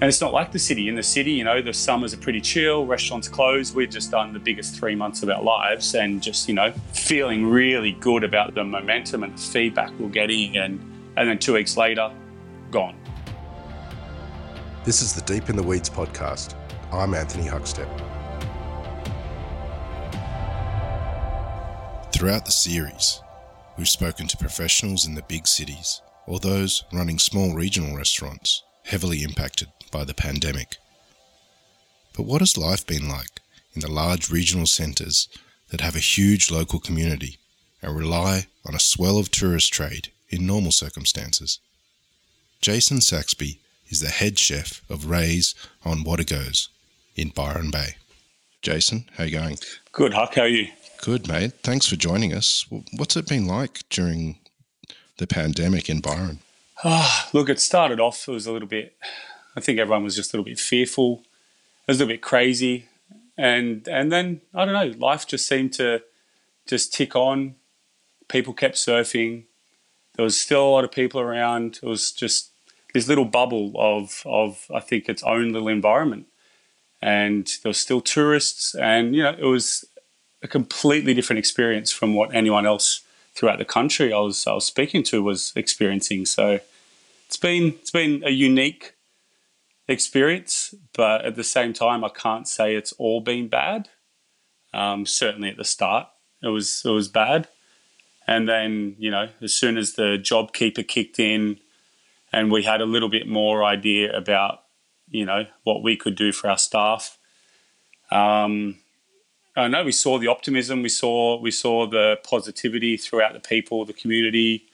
and it's not like the city. In the city, you know, the summers are pretty chill, restaurants closed. We've just done the biggest three months of our lives and just, you know, feeling really good about the momentum and the feedback we're getting. And, and then two weeks later, gone. This is the Deep in the Weeds podcast. I'm Anthony Huckstep. Throughout the series, we've spoken to professionals in the big cities or those running small regional restaurants heavily impacted by the pandemic. But what has life been like in the large regional centres that have a huge local community and rely on a swell of tourist trade in normal circumstances? Jason Saxby is the head chef of Rae's on Watego's in Byron Bay. Jason, how you going? Good, Huck. How are you? Good, mate. Thanks for joining us. What's it been like during the pandemic in Byron? Oh, look, it started off, it was a little bit, I think everyone was just a little bit fearful. It was a little bit crazy. And, and then, I don't know, life just seemed to just tick on. People kept surfing. There was still a lot of people around. It was just this little bubble of, of I think, its own little environment. And there was still tourists. And, you know, it was a completely different experience from what anyone else throughout the country I was I was speaking to was experiencing. So it's been it's been a unique experience, but at the same time, I can't say it's all been bad. Um, certainly at the start, it was it was bad, and then you know as soon as the JobKeeper kicked in, and we had a little bit more idea about you know what we could do for our staff. Um, I know we saw the optimism, we saw we saw the positivity throughout the people, the community,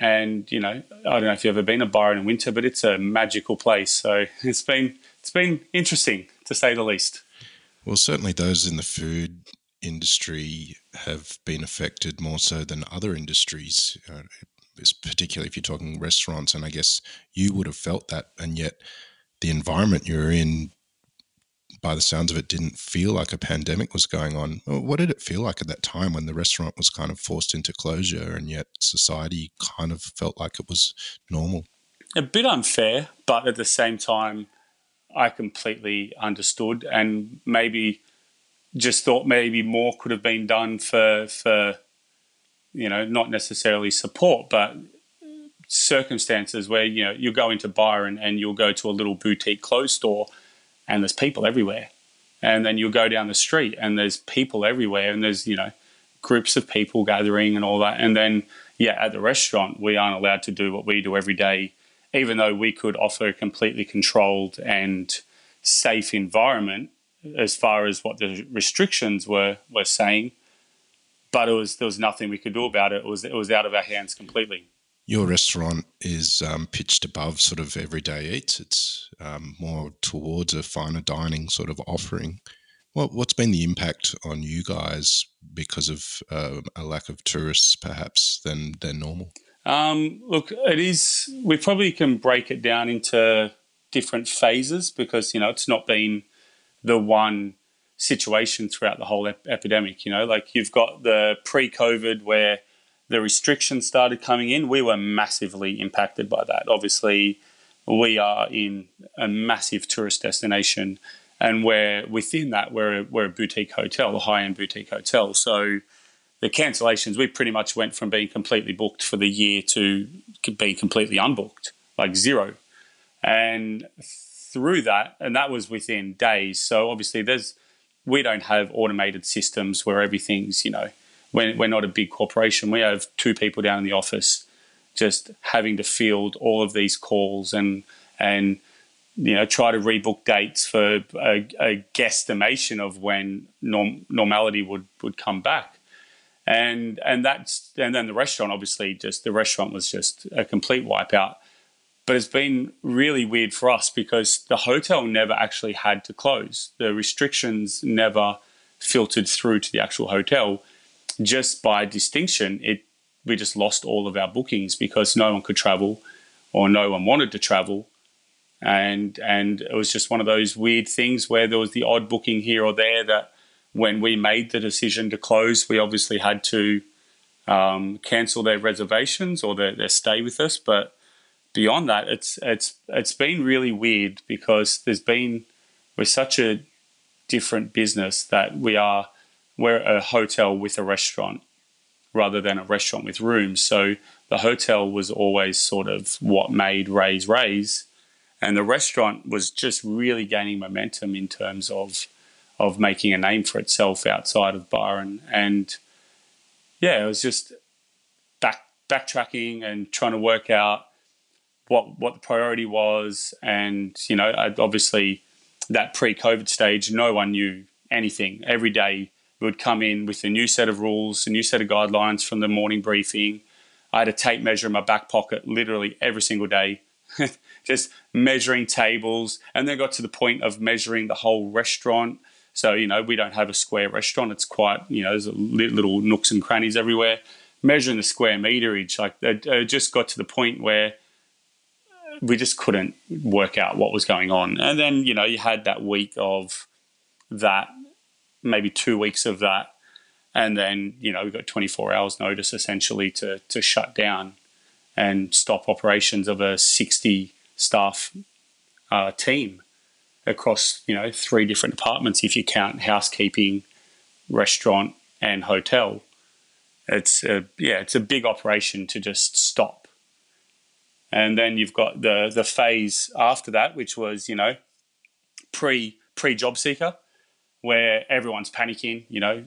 and you know I don't know if you've ever been to Byron in winter, but it's a magical place. So it's been it's been interesting to say the least. Well, certainly those in the food industry have been affected more so than other industries, uh, particularly if you're talking restaurants. And I guess you would have felt that, and yet the environment you're in by the sounds of it, didn't feel like a pandemic was going on. What did it feel like at that time when the restaurant was kind of forced into closure and yet society kind of felt like it was normal? A bit unfair, but at the same time, I completely understood and maybe just thought maybe more could have been done for for you know not necessarily support but circumstances where you know you go into Byron and you'll go to a little boutique clothes store and there's people everywhere. And then you'll go down the street and there's people everywhere and there's, you know, groups of people gathering and all that. And then, yeah, at the restaurant, we aren't allowed to do what we do every day, even though we could offer a completely controlled and safe environment as far as what the restrictions were were saying. But it was there was nothing we could do about it. It was it was out of our hands completely. Your restaurant is um, pitched above sort of everyday eats. It's um, more towards a finer dining sort of offering. What, what's been the impact on you guys because of uh, a lack of tourists, perhaps, than than normal? Um, look, it is. We probably can break it down into different phases because you know it's not been the one situation throughout the whole ep- epidemic. You know, like you've got the pre-COVID where the restrictions started coming in, we were massively impacted by that. Obviously, we are in a massive tourist destination, and we're within that, we're a, we're a boutique hotel, a high end boutique hotel. So the cancellations, we pretty much went from being completely booked for the year to being completely unbooked, like zero. And through that, and that was within days. So obviously, there's we don't have automated systems where everything's you know we're, we're not a big corporation. We have two people down in the office just having to field all of these calls and and you know try to rebook dates for a, a guesstimation of when norm, normality would would come back. And and that's and then the restaurant obviously just the restaurant was just a complete wipeout. But it's been really weird for us because the hotel never actually had to close. The restrictions never filtered through to the actual hotel just by distinction, it we just lost all of our bookings because no one could travel or no one wanted to travel. And and it was just one of those weird things where there was the odd booking here or there that when we made the decision to close, we obviously had to um, cancel their reservations or their, their stay with us. But beyond that, it's it's it's been really weird because there's been we're such a different business that we are we're a hotel with a restaurant rather than a restaurant with rooms. So the hotel was always sort of what made Raes Raes, and the restaurant was just really gaining momentum in terms of of making a name for itself outside of Byron. And yeah, it was just back backtracking and trying to work out what what the priority was, and you know, obviously that pre-COVID stage, no one knew anything. Every day we would come in with a new set of rules, a new set of guidelines from the morning briefing. I had a tape measure in my back pocket literally every single day, just measuring tables. And then got to the point of measuring the whole restaurant. So, you know, we don't have a square restaurant. It's quite, you know, there's little nooks and crannies everywhere. Measuring the square meterage, like it just got to the point where we just couldn't work out what was going on. And then, you know, you had that week of that, maybe two weeks of that. And then, you know, we've got 24 hours notice essentially to, to shut down and stop operations of a 60 staff uh, team across, you know, three different departments if you count housekeeping, restaurant, and hotel. It's a, yeah, it's a big operation to just stop and then you've got the the phase after that, which was you know pre pre JobSeeker, where everyone's panicking. You know,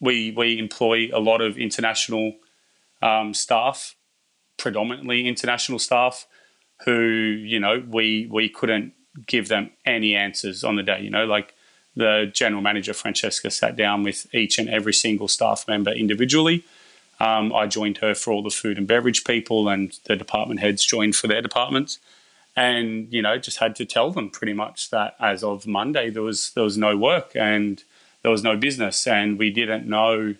we we employ a lot of international um, staff, predominantly international staff, who you know we we couldn't give them any answers on the day. You know, like the general manager Francesca sat down with each and every single staff member individually um, I joined her for all the food and beverage people, and the department heads joined for their departments. And you know, just had to tell them pretty much that as of Monday there was there was no work and there was no business, and we didn't know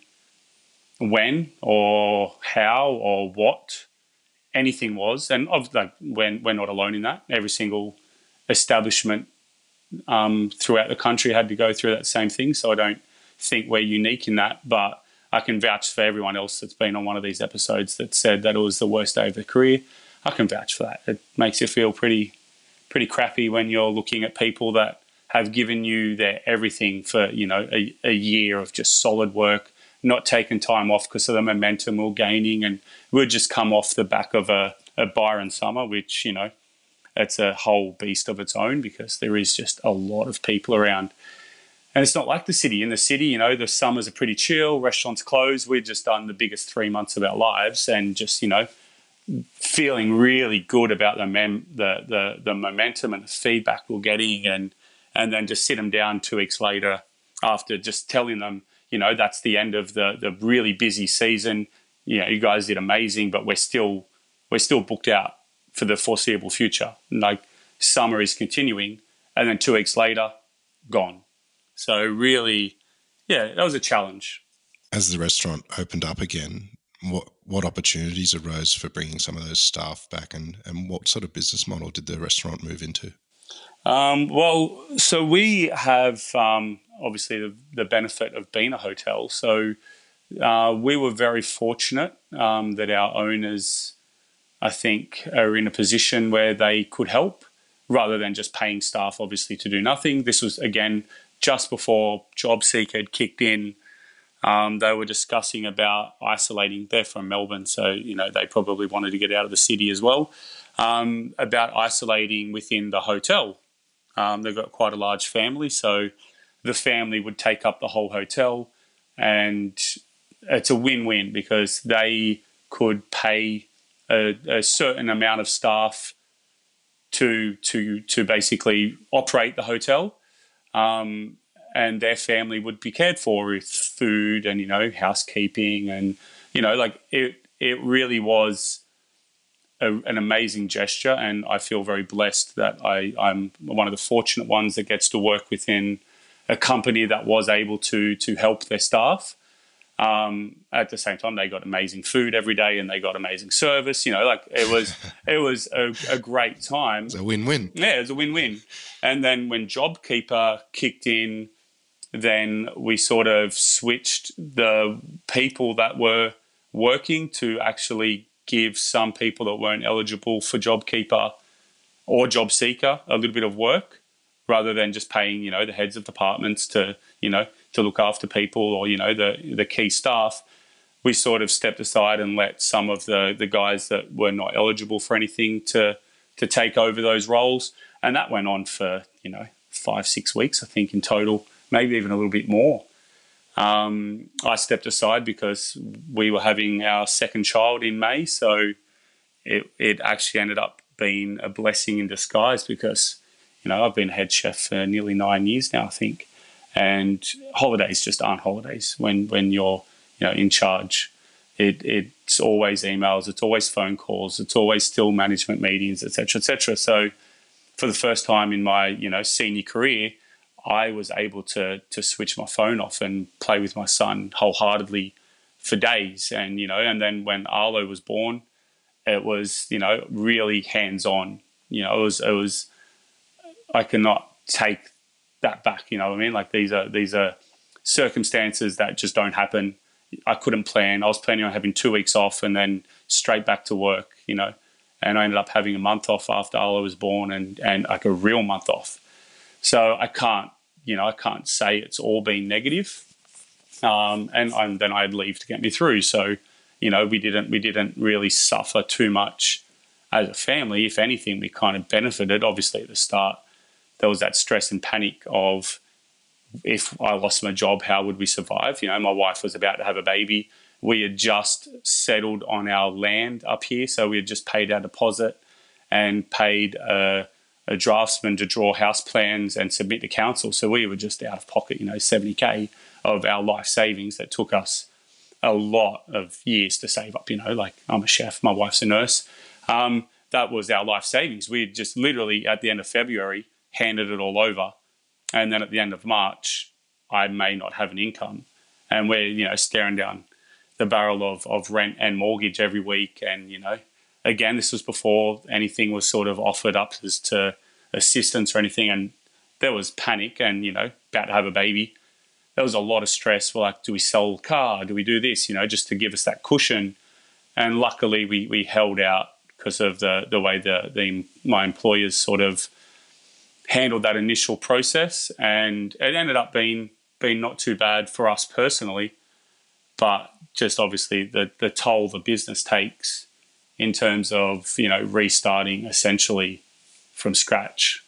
when or how or what anything was. And of like when we're not alone in that. Every single establishment um, throughout the country had to go through that same thing. So I don't think we're unique in that, but I can vouch for everyone else that's been on one of these episodes that said that it was the worst day of their career. I can vouch for that. It makes you feel pretty, pretty crappy when you're looking at people that have given you their everything for you know a, a year of just solid work, not taking time off because of the momentum we're gaining, and we'd just come off the back of a, a Byron summer, which you know it's a whole beast of its own because there is just a lot of people around and it's not like the city. In the city, you know, the summers are pretty chill, restaurants close. We've just done the biggest three months of our lives and just, you know, feeling really good about the, mem- the, the, the momentum and the feedback we're getting. And, and then just sit them down two weeks later after just telling them, you know, that's the end of the, the really busy season. You know, you guys did amazing, but we're still, we're still booked out for the foreseeable future. Like summer is continuing. And then two weeks later, gone so really, yeah, that was a challenge. As the restaurant opened up again, what what opportunities arose for bringing some of those staff back, and and what sort of business model did the restaurant move into? Um, well, so we have um, obviously the, the, benefit of being a hotel. So uh, we were very fortunate um, that our owners, I think, are in a position where they could help rather than just paying staff, obviously, to do nothing. This was, again, just before JobSeeker had kicked in, um, they were discussing about isolating. They're from Melbourne, so you know they probably wanted to get out of the city as well. Um, about isolating within the hotel. Um, they've got quite a large family, so the family would take up the whole hotel, and it's a win-win because they could pay a, a certain amount of staff to to to basically operate the hotel um, and their family would be cared for with food and you know housekeeping and you know like it it really was a, an amazing gesture and I feel very blessed that I I'm one of the fortunate ones that gets to work within a company that was able to to help their staff um, at the same time, they got amazing food every day and they got amazing service. You know, like it was, it was a, a great time. It's a win-win. Yeah, it was a win-win. And then when JobKeeper kicked in, then we sort of switched the people that were working to actually give some people that weren't eligible for JobKeeper or JobSeeker a little bit of work rather than just paying, you know, the heads of departments to, you know, to look after people or, you know, the, the key staff. We sort of stepped aside and let some of the, the guys that were not eligible for anything to, to take over those roles. And that went on for, you know, five, six weeks, I think, in total, maybe even a little bit more. Um, I stepped aside because we were having our second child in May. So it, it actually ended up being a blessing in disguise because, you know, I've been head chef for nearly nine years now, I think. And holidays just aren't holidays when, when you're, you know, in charge. It, it's always emails, it's always phone calls, it's always still management meetings, etc., etc. So for the first time in my, you know, senior career, I was able to to switch my phone off and play with my son wholeheartedly for days. And you know, and then when Arlo was born, it was you know really hands on. You know, it was it was I cannot take that back. You know what I mean? Like these are these are circumstances that just don't happen. I couldn't plan. I was planning on having two weeks off and then straight back to work. You know, and I ended up having a month off after Arlo was born and and like a real month off so I can't, you know, I can't say it's all been negative. Um, and, and then I had leave to get me through. So, you know, we didn't we didn't really suffer too much as a family. If anything, we kind of benefited. Obviously, at the start, there was that stress and panic of if I lost my job, how would we survive? You know, my wife was about to have a baby. We had just settled on our land up here, so we had just paid our deposit and paid. Uh, a draftsman to draw house plans and submit to council. So we were just out of pocket, you know, 70k of our life savings that took us a lot of years to save up. You know, like I'm a chef, my wife's a nurse. Um, that was our life savings. We just literally at the end of February handed it all over, and then at the end of March, I may not have an income, and we're you know staring down the barrel of of rent and mortgage every week, and you know again, this was before anything was sort of offered up as to assistance or anything, and there was panic and you know about to have a baby. There was a lot of stress. We're like, do we sell the car? Do we do this? You know, just to give us that cushion. And luckily, we we held out because of the the way the, the my employers sort of handled that initial process, and it ended up being being not too bad for us personally, but just obviously the the toll the business takes in terms of you know restarting essentially from scratch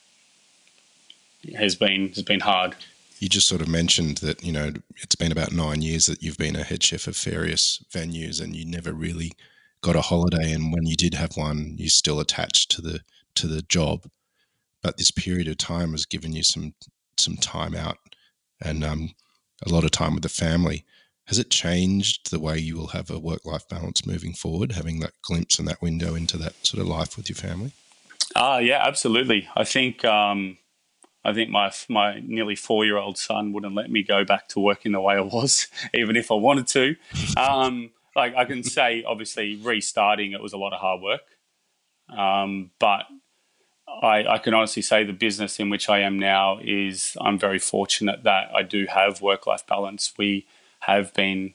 has been has been hard. You just sort of mentioned that you know it's been about nine years that you've been a head chef of various venues, and you never really got a holiday. And when you did have one, you're still attached to the to the job. But this period of time has given you some some time out and um, a lot of time with the family. Has it changed the way you will have a work life balance moving forward, having that glimpse and that window into that sort of life with your family? Ah, uh, yeah, absolutely. I think um, I think my my nearly four year old son wouldn't let me go back to working the way I was, even if I wanted to. Um, like I can say, obviously, restarting it was a lot of hard work, um, but I, I, can honestly say the business in which I am now is I'm very fortunate that I do have work life balance. We have been,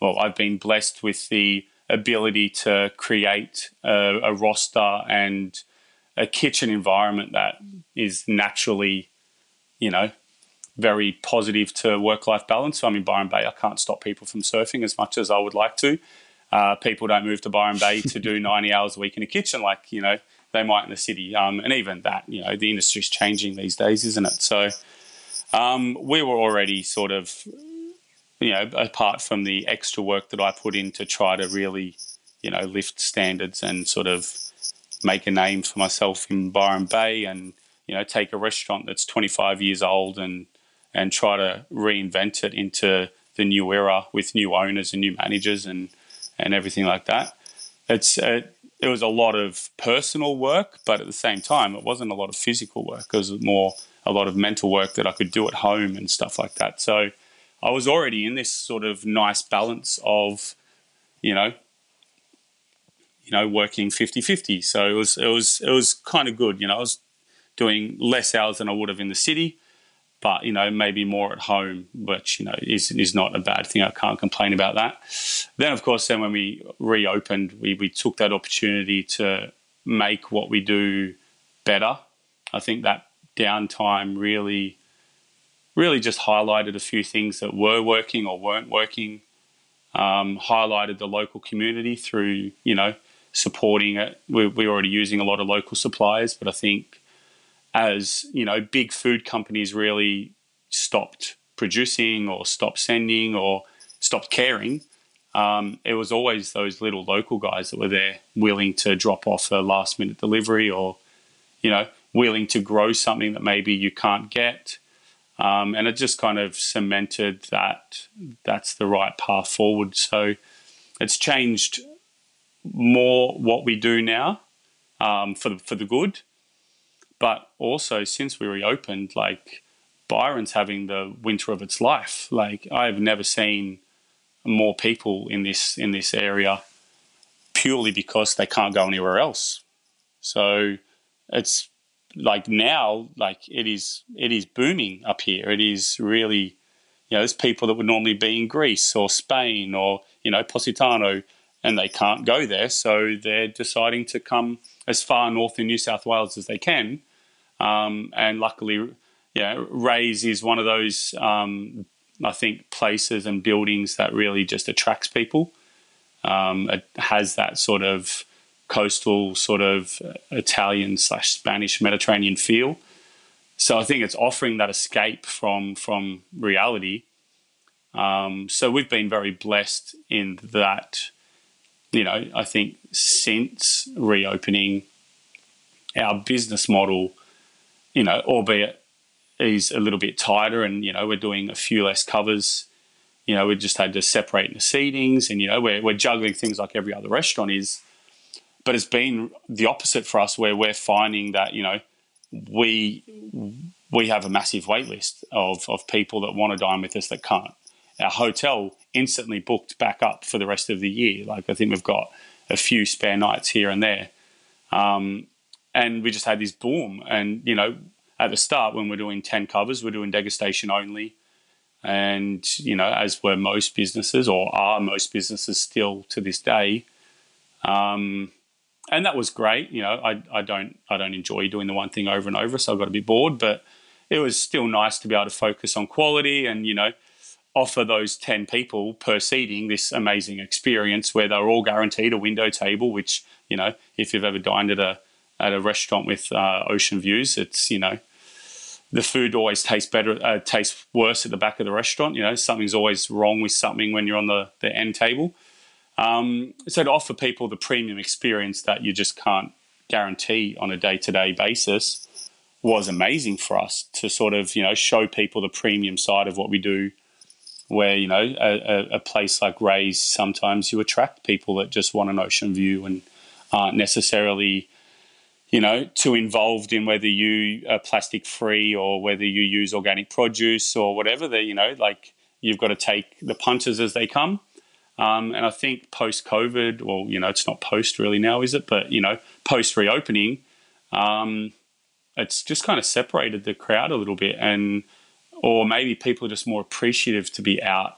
well, I've been blessed with the ability to create a, a roster and a kitchen environment that is naturally, you know, very positive to work life balance. So I'm in Byron Bay. I can't stop people from surfing as much as I would like to. Uh, people don't move to Byron Bay to do 90 hours a week in a kitchen like, you know, they might in the city. Um, and even that, you know, the industry's changing these days, isn't it? So um, we were already sort of you know, apart from the extra work that I put in to try to really, you know, lift standards and sort of make a name for myself in Byron Bay and, you know, take a restaurant that's 25 years old and, and try to reinvent it into the new era with new owners and new managers and, and everything like that. It's, uh, it was a lot of personal work, but at the same time, it wasn't a lot of physical work. It was more a lot of mental work that I could do at home and stuff like that. So, I was already in this sort of nice balance of, you know, you know, working 50-50. So it was it was it was kind of good. You know, I was doing less hours than I would have in the city, but you know maybe more at home, which you know is is not a bad thing. I can't complain about that. Then of course, then when we reopened, we we took that opportunity to make what we do better. I think that downtime really really just highlighted a few things that were working or weren't working. Um, highlighted the local community through you know supporting it. We, we're already using a lot of local suppliers, but I think as you know, big food companies really stopped producing or stopped sending or stopped caring. Um, it was always those little local guys that were there willing to drop off a last minute delivery or, you know, willing to grow something that maybe you can't get. Um, and it just kind of cemented that that's the right path forward. So it's changed more what we do now um, for the, for the good, but also since we reopened, like Byron's having the winter of its life. Like I've never seen more people in this in this area purely because they can't go anywhere else. So it's like now, like it is it is booming up here. It is really you know, there's people that would normally be in Greece or Spain or, you know, Positano and they can't go there. So they're deciding to come as far north in New South Wales as they can. Um, and luckily, yeah, Raes is one of those, um, I think, places and buildings that really just attracts people. Um, it has that sort of coastal, sort of Italian slash Spanish Mediterranean feel. So I think it's offering that escape from from reality. Um, so we've been very blessed in that you know, I think since reopening, our business model, you know, albeit is a little bit tighter and, you know, we're doing a few less covers. You know, we just had to separate the seatings and, you know, we're, we're juggling things like every other restaurant is. But it's been the opposite for us where we're finding that, you know, we we have a massive wait list of, of people that want to dine with us that can't our hotel instantly booked back up for the rest of the year. Like I think we've got a few spare nights here and there. Um, and we just had this boom. And, you know, at the start when we're doing 10 covers, we're doing degustation only. And, you know, as were most businesses or are most businesses still to this day. Um, and that was great. You know, I, I don't I don't enjoy doing the one thing over and over, so I got a bit bored, but it was still nice to be able to focus on quality and, you know, offer those 10 people per seating this amazing experience where they're all guaranteed a window table which you know if you've ever dined at a at a restaurant with uh, ocean views it's you know the food always tastes better uh, tastes worse at the back of the restaurant you know something's always wrong with something when you're on the, the end table um, so to offer people the premium experience that you just can't guarantee on a day-to-day basis was amazing for us to sort of you know show people the premium side of what we do where you know a, a, place like Rae's sometimes you attract people that just want an ocean view and aren't necessarily you know too involved in whether you are plastic free or whether you use organic produce or whatever they you know like you've got to take the punches as they come um, and I think post COVID well you know it's not post really now is it but you know post reopening um, it's just kind of separated the crowd a little bit and or maybe people are just more appreciative to be out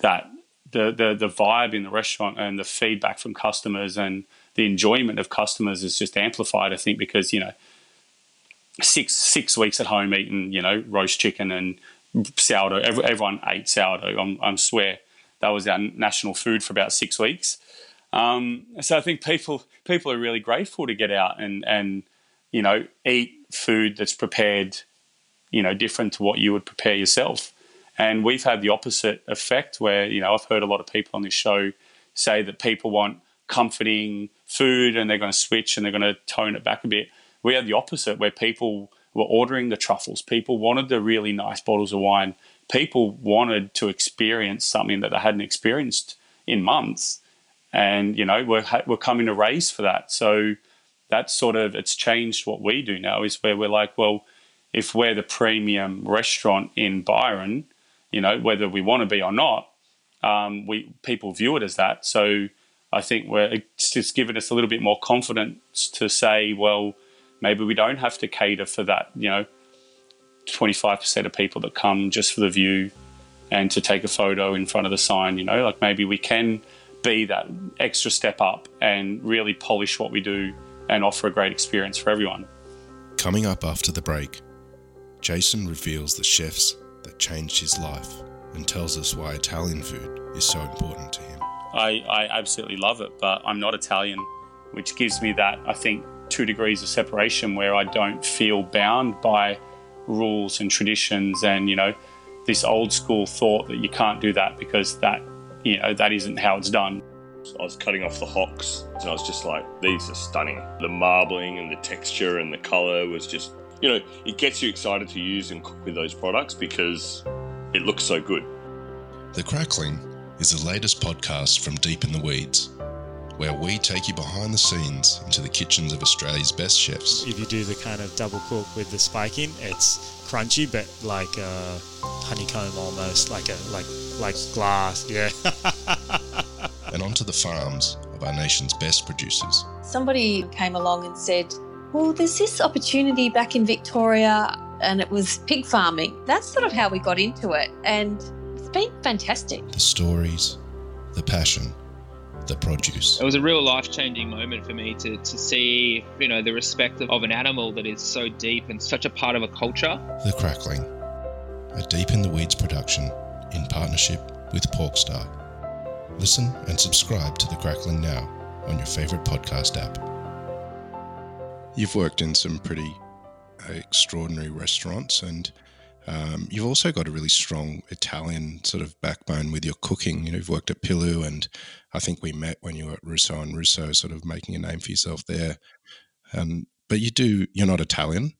that the, the the vibe in the restaurant and the feedback from customers and the enjoyment of customers is just amplified. I think because you know six six weeks at home eating you know roast chicken and sourdough. everyone ate sourdough. I'm, I'm swear that was our national food for about six weeks. Um, so I think people people are really grateful to get out and and you know eat food that's prepared you know, different to what you would prepare yourself. And we've had the opposite effect where, you know, I've heard a lot of people on this show say that people want comforting food and they're going to switch and they're going to tone it back a bit. We had the opposite where people were ordering the truffles. People wanted the really nice bottles of wine. People wanted to experience something that they hadn't experienced in months. And, you know, we're, we're coming to Raes for that. So that's sort of, it's changed what we do now is where we're like, well, if we're the premium restaurant in Byron, you know, whether we want to be or not, um, we people view it as that. So I think we're it's just given us a little bit more confidence to say, well, maybe we don't have to cater for that, you know, 25% of people that come just for the view and to take a photo in front of the sign, you know, like maybe we can be that extra step up and really polish what we do and offer a great experience for everyone. Coming up after the break, Jason reveals the chefs that changed his life and tells us why Italian food is so important to him. I, I absolutely love it, but I'm not Italian, which gives me that, I think, two degrees of separation where I don't feel bound by rules and traditions and, you know, this old school thought that you can't do that because that, you know, that isn't how it's done. I was cutting off the hocks and I was just like, these are stunning. The marbling and the texture and the colour was just, you know, it gets you excited to use and cook with those products because it looks so good. The Crackling is the latest podcast from Deep in the Weeds, where we take you behind the scenes into the kitchens of Australia's best chefs. If you do the kind of double cook with the spiking, it's crunchy, but like a honeycomb almost, like a like like glass. Yeah. and onto the farms of our nation's best producers. Somebody came along and said, "Well, there's this opportunity back in Victoria." And it was pig farming. That's sort of how we got into it. And it's been fantastic. The stories, the passion, the produce. It was a real life changing moment for me to, to see, you know, the respect of, of an animal that is so deep and such a part of a culture. The Crackling, a Deep in the Weeds production in partnership with Porkstar. Listen and subscribe to The Crackling now on your favourite podcast app. You've worked in some pretty uh, extraordinary restaurants and um, you've also got a really strong Italian sort of backbone with your cooking. You know, you've worked at Pilu, and I think we met when you were at Russo and Russo, sort of making a name for yourself there. But you do, you're not Italian,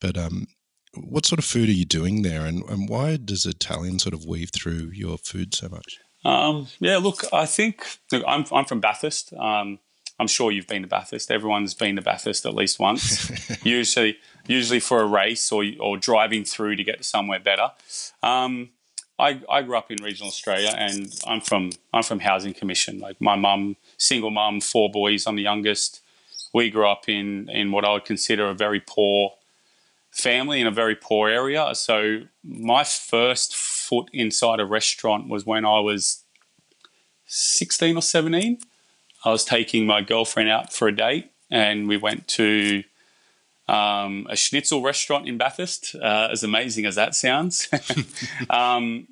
but um, what sort of food are you doing there, and, and why does Italian sort of weave through your food so much? Um, yeah, look, I think look, I'm I'm from Bathurst. Um, I'm sure you've been to Bathurst. Everyone's been to Bathurst at least once. usually, usually for a race or or driving through to get to somewhere better. Um, I, I grew up in regional Australia, and I'm from I'm from Housing Commission. Like my mum, single mum, four boys. I'm the youngest. We grew up in in what I would consider a very poor family in a very poor area. So my first foot inside a restaurant was when I was 16 or 17. I was taking my girlfriend out for a date, and we went to um, a schnitzel restaurant in Bathurst. Uh, as amazing as that sounds, um,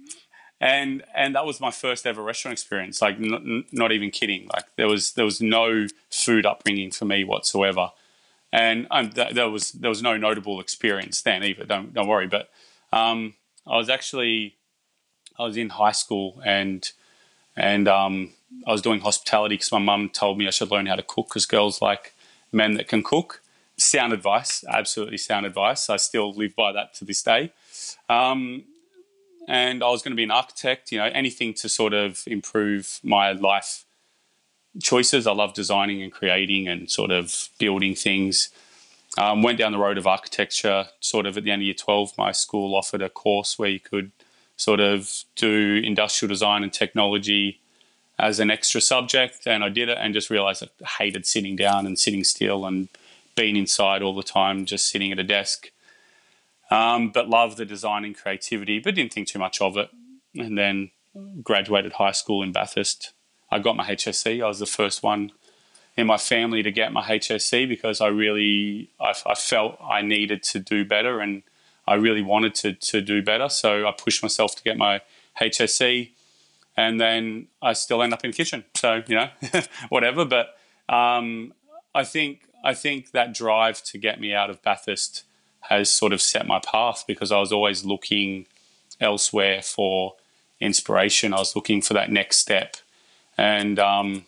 and and that was my first ever restaurant experience. Like, n- not even kidding. Like, there was there was no food upbringing for me whatsoever, and um, th- there was there was no notable experience then either. Don't don't worry. But um, I was actually I was in high school and and um, I was doing hospitality because my mum told me I should learn how to cook because girls like men that can cook. Sound advice, absolutely sound advice. I still live by that to this day. Um, and I was going to be an architect, you know, anything to sort of improve my life choices. I love designing and creating and sort of building things. Um, went down the road of architecture, sort of at the end of year 12. My school offered a course where you could sort of do industrial design and technology as an extra subject, and I did it and just realized I hated sitting down and sitting still and being inside all the time, just sitting at a desk. Um, but loved the design and creativity, but didn't think too much of it. And then graduated high school in Bathurst. I got my HSC. I was the first one in my family to get my HSC because I really I, I felt I needed to do better and I really wanted to to do better. So I pushed myself to get my HSC and then I still end up in the kitchen. So you know, whatever. But um, I think I think that drive to get me out of Bathurst has sort of set my path because I was always looking elsewhere for inspiration. I was looking for that next step, and um,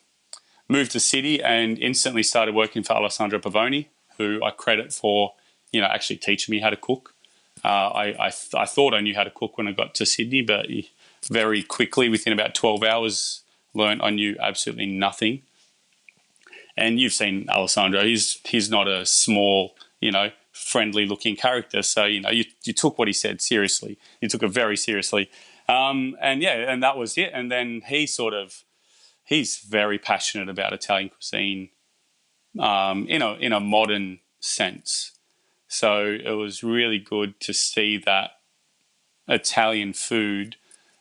moved to Sydney and instantly started working for Alessandro Pavoni, who I credit for you know actually teaching me how to cook. Uh, I I, th- I, thought I knew how to cook when I got to Sydney, but very quickly, within about 12 hours, learned I knew absolutely nothing. And you've seen Alessandro; he's he's not a small, you know, friendly looking character. So you know, you you took what he said seriously. You took it very seriously, um, and yeah, and that was it. And then he sort of he's very passionate about Italian cuisine um, in a in a modern sense. So it was really good to see that Italian food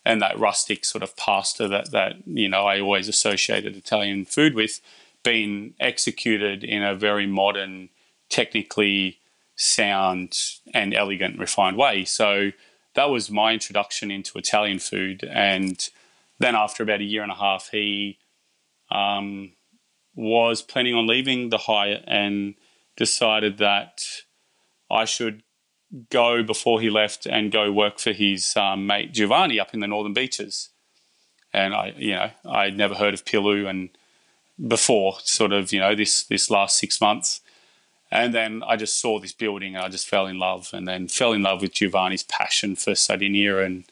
and that rustic sort of pasta that, that you know I always associated Italian food with being executed in a very modern, technically sound and elegant, refined way. So that was my introduction into Italian food. And then after about a year and a half, he um, was planning on leaving the Hyatt and decided that I should go before he left and go work for his um, mate Giovanni up in the Northern Beaches. And I, you know, I'd never heard of Pilu and before, sort of, you know, this this last six months. And then I just saw this building and I just fell in love and then fell in love with Giovanni's passion for Sardinia and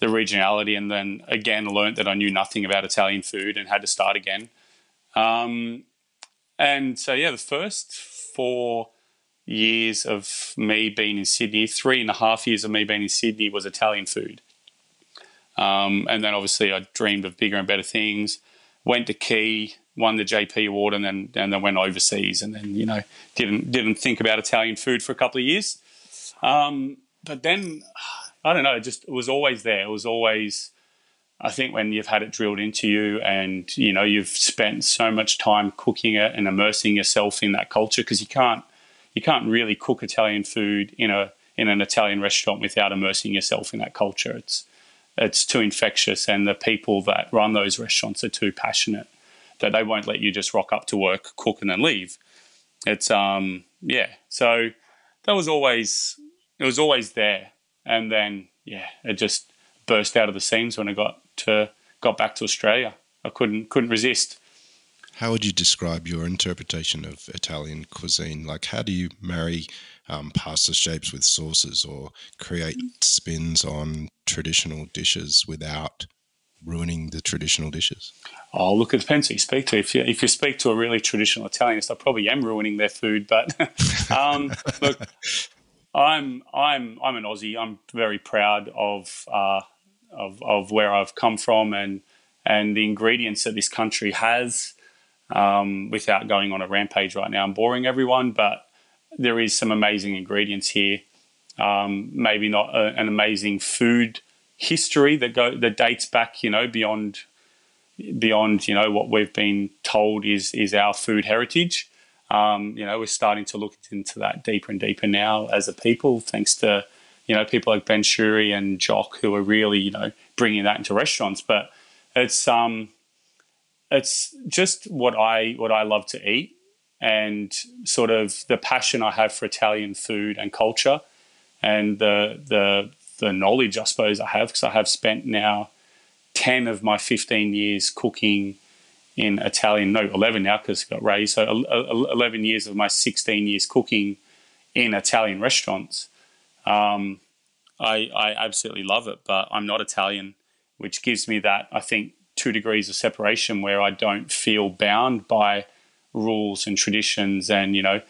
the regionality. And then again, learned that I knew nothing about Italian food and had to start again. Um, and so, yeah, the first four years of me being in Sydney, three and a half years of me being in Sydney was Italian food. Um, and then obviously I dreamed of bigger and better things. Went to Quay, won the JP award and then and then went overseas and then you know didn't didn't think about Italian food for a couple of years. Um, but then I don't know, it just it was always there. It was always I think when you've had it drilled into you and you know you've spent so much time cooking it and immersing yourself in that culture because you can't you can't really cook Italian food in a in an Italian restaurant without immersing yourself in that culture. It's it's too infectious and the people that run those restaurants are too passionate that they won't let you just rock up to work, cook, and then leave. It's um yeah. So that was always it was always there, and then yeah, it just burst out of the seams when I got to got back to Australia. I couldn't couldn't resist. How would you describe your interpretation of Italian cuisine? Like, how do you marry um, pasta shapes with sauces or create spins on traditional dishes without ruining the traditional dishes? Oh, look, it depends who you speak to. If you, if you speak to a really traditional Italianist, I probably am ruining their food. But um, look, I'm I'm I'm an Aussie. I'm very proud of, uh, of of where I've come from and and the ingredients that this country has. Um, without going on a rampage right now, I'm boring everyone, but there is some amazing ingredients here. Um, maybe not a, an amazing food history that go that dates back, you know, beyond beyond you know what we've been told is is our food heritage. Um, you know, we're starting to look into that deeper and deeper now as a people, thanks to you know people like Ben Shewry and Jock who are really you know bringing that into restaurants. But it's um, it's just what I what I love to eat and sort of the passion I have for Italian food and culture and the the the knowledge I suppose I have because I have spent now 10 of my 15 years cooking in Italian, no, 11 now because it got raised. So 11 years of my 16 years cooking in Italian restaurants. Um, I, I absolutely love it, but I'm not Italian, which gives me that, I think, two degrees of separation where I don't feel bound by rules and traditions and, you know,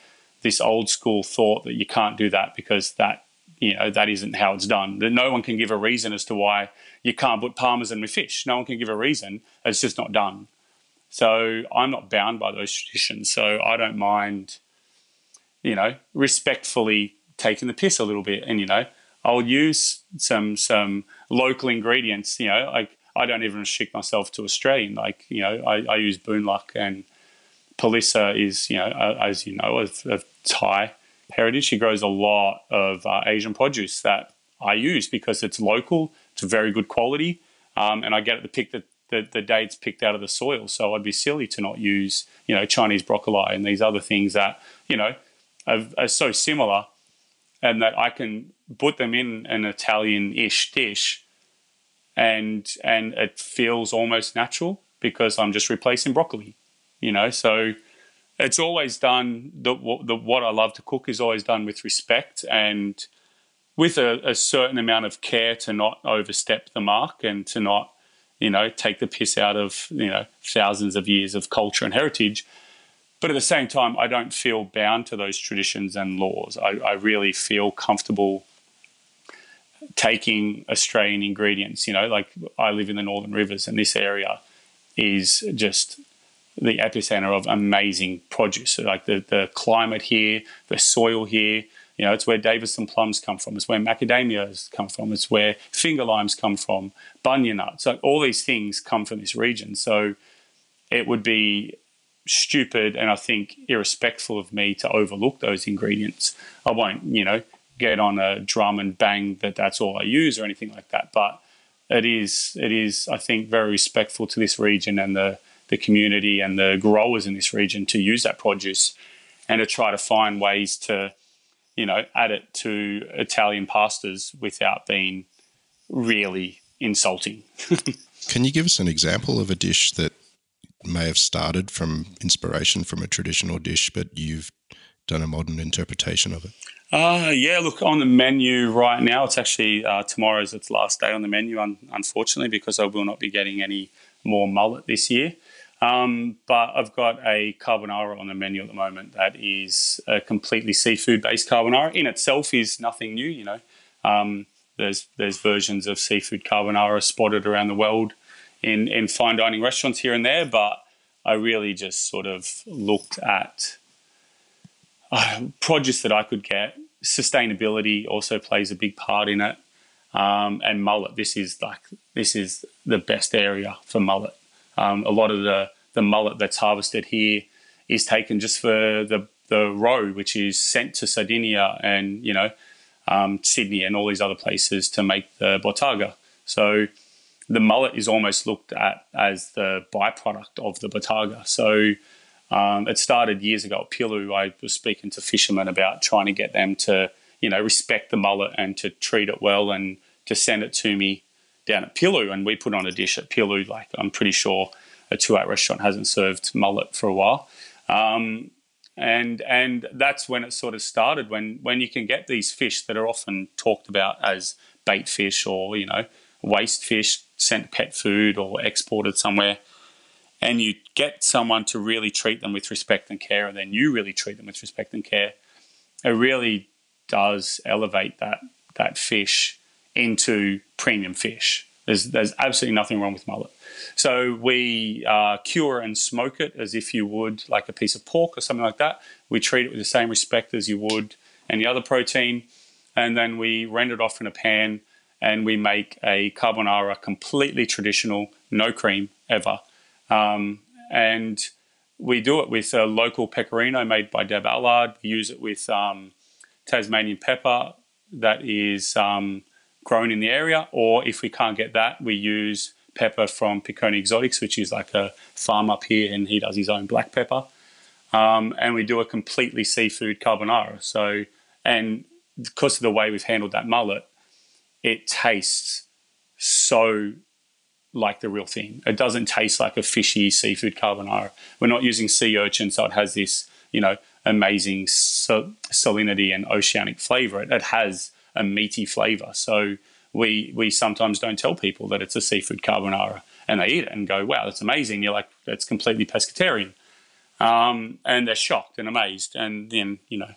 this old school thought that you can't do that because that, you know, that isn't how it's done. That no one can give a reason as to why you can't put parmesan with fish. No one can give a reason. It's just not done. So I'm not bound by those traditions. So I don't mind, you know, respectfully taking the piss a little bit. And you know, I'll use some some local ingredients. You know, like I don't even restrict myself to Australian. Like you know, I, I use Boon Luck and Palisa is you know as you know of, of Thai heritage. She grows a lot of uh, Asian produce that I use because it's local it's very good quality, um, and I get it to pick the, the, the dates picked out of the soil. So I'd be silly to not use you know Chinese broccoli and these other things that you know are, are so similar, and that I can put them in an Italian-ish dish, and and it feels almost natural because I'm just replacing broccoli, you know. So it's always done. The, the what I love to cook is always done with respect and with a, a, certain amount of care to not overstep the mark and to not, you know, take the piss out of, you know, thousands of years of culture and heritage. But at the same time, I don't feel bound to those traditions and laws. I, I really feel comfortable taking Australian ingredients. You know, like I live in the Northern Rivers, and this area is just the epicenter of amazing produce. Like the, the climate here, the soil here, You know, it's where Davidson plums come from. It's where macadamias come from. It's where finger limes come from. Bunya nuts. Like all these things come from this region. So it would be stupid and I think irrespectful of me to overlook those ingredients. I won't, you know, get on a drum and bang that that's all I use or anything like that. But it is, it is, I think, very respectful to this region and the the community and the growers in this region to use that produce and to try to find ways to, you know, add it to Italian pastas without being really insulting. Can you give us an example of a dish that may have started from inspiration from a traditional dish, but you've done a modern interpretation of it? Uh, yeah, look, on the menu right now, it's actually uh, tomorrow's its last day on the menu, un- unfortunately, because I will not be getting any more mullet this year. Um, but I've got a carbonara on the menu at the moment that is a completely seafood based carbonara. In itself is nothing new, you know. Um, there's there's versions of seafood carbonara spotted around the world in, in fine dining restaurants here and there, but I really just sort of looked at uh, produce that I could get. Sustainability also plays a big part in it. Um, and mullet, this is like this is the best area for mullet. Um, a lot of the, the mullet that's harvested here is taken just for the, the roe, which is sent to Sardinia and, you know, um, Sydney and all these other places to make the bottarga. So the mullet is almost looked at as the byproduct of the bottarga. So um, it started years ago at Pilu. I was speaking to fishermen about trying to get them to, you know, respect the mullet and to treat it well and to send it to me down at Pilu, and we put on a dish at Pilu. Like I'm pretty sure a two hat restaurant hasn't served mullet for a while. Um, and and that's when it sort of started. When when you can get these fish that are often talked about as bait fish or you know waste fish sent pet food or exported somewhere, and you get someone to really treat them with respect and care, and then you really treat them with respect and care, it really does elevate that that fish into premium fish. There's, there's absolutely nothing wrong with mullet. So we uh, cure and smoke it as if you would like a piece of pork or something like that. We treat it with the same respect as you would any other protein. And then we render it off in a pan and we make a carbonara completely traditional, no cream ever. Um, and we do it with a local pecorino made by Deb Allard. We use it with um, Tasmanian pepper that is um, grown in the area, or if we can't get that, we use pepper from Piccone Exotics, which is like a farm up here, and he does his own black pepper. Um, and we do a completely seafood carbonara. So, and because of the way we've handled that mullet, it tastes so like the real thing. It doesn't taste like a fishy seafood carbonara. We're not using sea urchin, so it has this, you know, amazing salinity and oceanic flavor. It, has a meaty flavor. So we we sometimes don't tell people that it's a seafood carbonara, and they eat it and go, "Wow, that's amazing!" You're like, "That's completely pescatarian," um, and they're shocked and amazed. And then you know,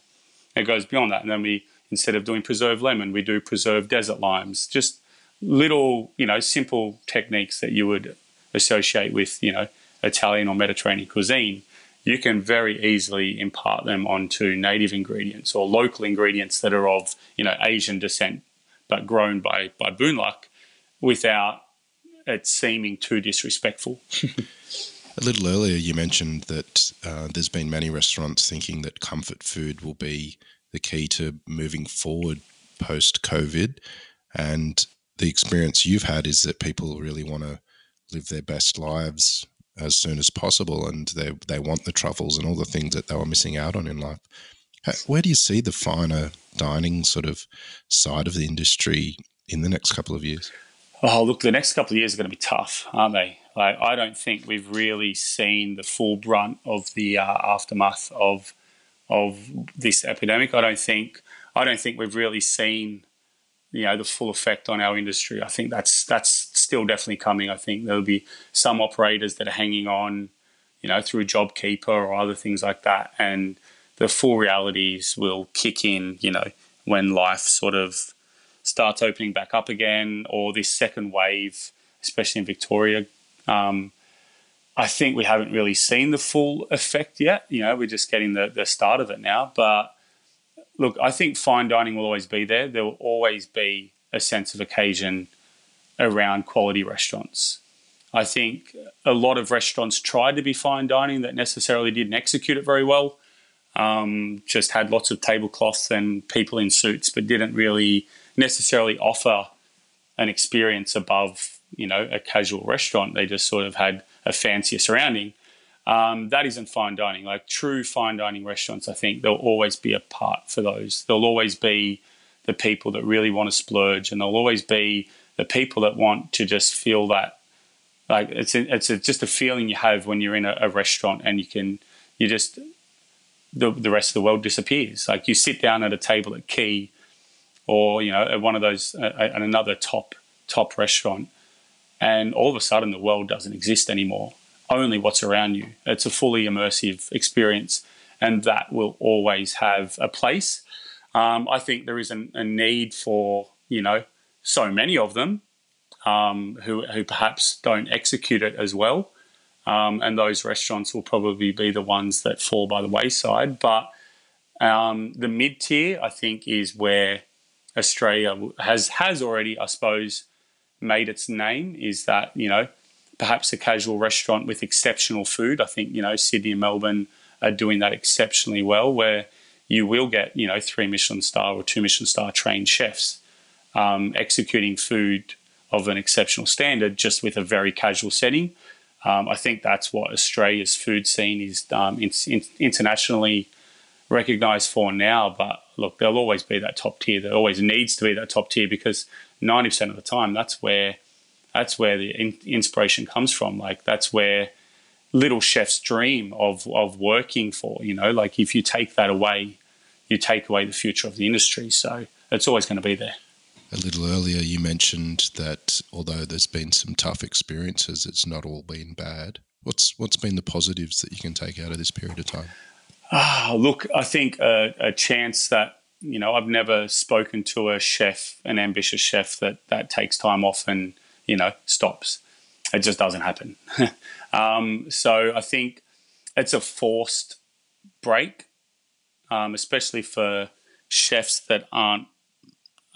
it goes beyond that. And then we instead of doing preserved lemon, we do preserved desert limes. Just little, you know, simple techniques that you would associate with, you know, Italian or Mediterranean cuisine you can very easily impart them onto native ingredients or local ingredients that are of you know Asian descent but grown by by Boon Luck without it seeming too disrespectful. A little earlier, you mentioned that uh, there's been many restaurants thinking that comfort food will be the key to moving forward post COVID. And the experience you've had is that people really want to live their best lives as soon as possible, and they they want the truffles and all the things that they were missing out on in life. Where do you see the finer dining sort of side of the industry in the next couple of years? Oh, look, the next couple of years are going to be tough, aren't they? Like, I don't think we've really seen the full brunt of the uh, aftermath of of this epidemic. I don't think I don't think we've really seen you know the full effect on our industry. I think that's that's still definitely coming. I think there'll be some operators that are hanging on, you know, through JobKeeper or other things like that, and the full realities will kick in. You know, when life sort of starts opening back up again, or this second wave, especially in Victoria. Um, I think we haven't really seen the full effect yet. You know, we're just getting the, the start of it now. But look, I think fine dining will always be there. There will always be a sense of occasion around quality restaurants. I think a lot of restaurants tried to be fine dining that necessarily didn't execute it very well. Um, just had lots of tablecloths and people in suits, but didn't really necessarily offer an experience above, you know, a casual restaurant. They just sort of had a fancier surrounding. Um, that isn't fine dining. Like true fine dining restaurants, I think there'll always be a part for those. There'll always be the people that really want to splurge, and there'll always be the people that want to just feel that. Like it's a, it's a, just a feeling you have when you're in a, a restaurant and you can you just the the rest of the world disappears. Like you sit down at a table at Quay, or you know at one of those uh, at another top top restaurant, and all of a sudden the world doesn't exist anymore only what's around you. It's a fully immersive experience, and that will always have a place. Um, I think there is an, a need for you know so many of them um, who who perhaps don't execute it as well, um, and those restaurants will probably be the ones that fall by the wayside. But um, the mid tier, I think, is where Australia has has already, I suppose, made its name. Is that you know perhaps a casual restaurant with exceptional food. I think you know Sydney and Melbourne are doing that exceptionally well, where you will get you know three Michelin star or two Michelin star trained chefs um, executing food of an exceptional standard just with a very casual setting. Um, I think that's what Australia's food scene is um, in, in, internationally recognised for now. But look, there'll always be that top tier. There always needs to be that top tier because ninety percent of the time, that's where that's where the in- inspiration comes from. Like that's where little chefs dream of of working for. You know, like if you take that away, you take away the future of the industry. So it's always going to be there. A little earlier, you mentioned that although there's been some tough experiences, it's not all been bad. What's what's been the positives that you can take out of this period of time? Ah, look, I think a, a chance that you know I've never spoken to a chef, an ambitious chef that that takes time off and you know, stops. It just doesn't happen. um, so I think it's a forced break, um, especially for chefs that aren't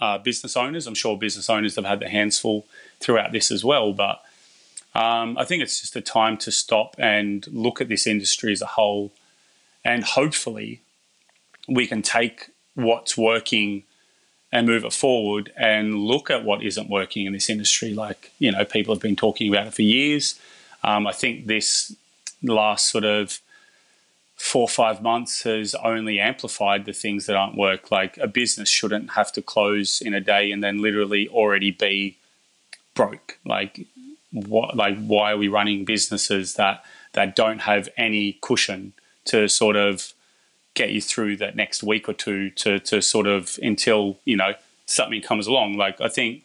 uh, business owners. I'm sure business owners have had their hands full throughout this as well, but um, I think it's just a time to stop and look at this industry as a whole, and hopefully we can take what's working and move it forward and look at what isn't working in this industry. Like, you know, people have been talking about it for years. Um, I think this last sort of four or five months has only amplified the things that aren't work. Like a business shouldn't have to close in a day and then literally already be broke. Like what like why are we running businesses that that don't have any cushion to sort of get you through that next week or two to to sort of until you know something comes along. Like I think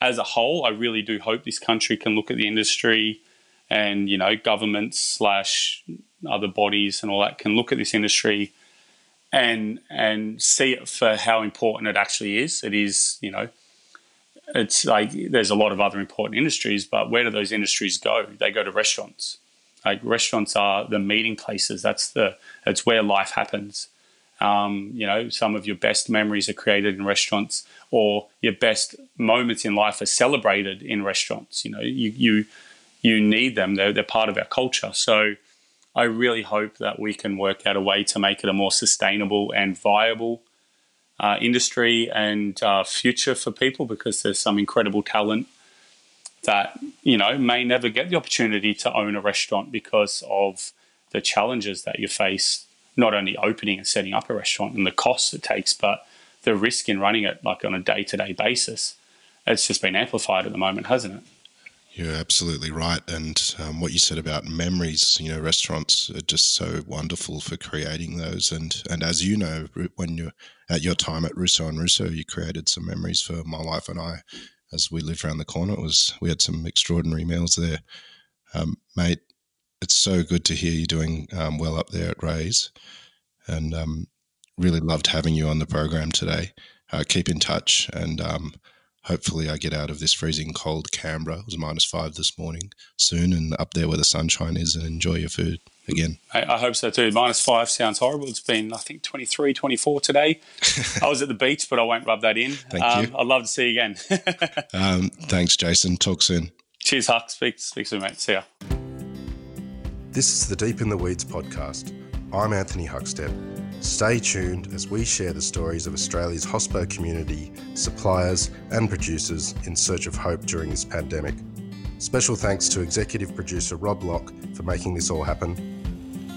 as a whole, I really do hope this country can look at the industry and you know governments slash other bodies and all that can look at this industry and and see it for how important it actually is. It is you know it's like there's a lot of other important industries, but where do those industries go? They go to restaurants. Like restaurants are the meeting places. That's the that's where life happens. Um, you know, some of your best memories are created in restaurants, or your best moments in life are celebrated in restaurants. You know, you you you need them. They're they're part of our culture. So, I really hope that we can work out a way to make it a more sustainable and viable uh, industry and uh, future for people because there's some incredible talent that you know may never get the opportunity to own a restaurant because of the challenges that you face not only opening and setting up a restaurant and the costs it takes but the risk in running it like on a day-to-day basis it's just been amplified at the moment hasn't it you're absolutely right. And um, what you said about memories, you know, restaurants are just so wonderful for creating those. And and as you know, when you're at your time at Russo and Russo, you created some memories for my wife and I as we lived around the corner. It was we had some extraordinary meals there, um, mate. It's so good to hear you doing um, well up there at Rae's, and um, really loved having you on the program today. Uh, keep in touch, and um, hopefully I get out of this freezing cold Canberra. It was minus five this morning soon and up there where the sunshine is and enjoy your food again. I, I hope so too. Minus five sounds horrible. It's been, I think, 23, 24 today. I was at the beach, but I won't rub that in. Thank um, you. I'd love to see you again. Um, thanks, Jason. Talk soon. Cheers, Huck. Speak, speak soon, mate. See ya. This is the Deep in the Weeds podcast. I'm Anthony Huckstep. Stay tuned as we share the stories of Australia's hospo community, suppliers, and producers in search of hope during this pandemic. Special thanks to executive producer Rob Locke for making this all happen.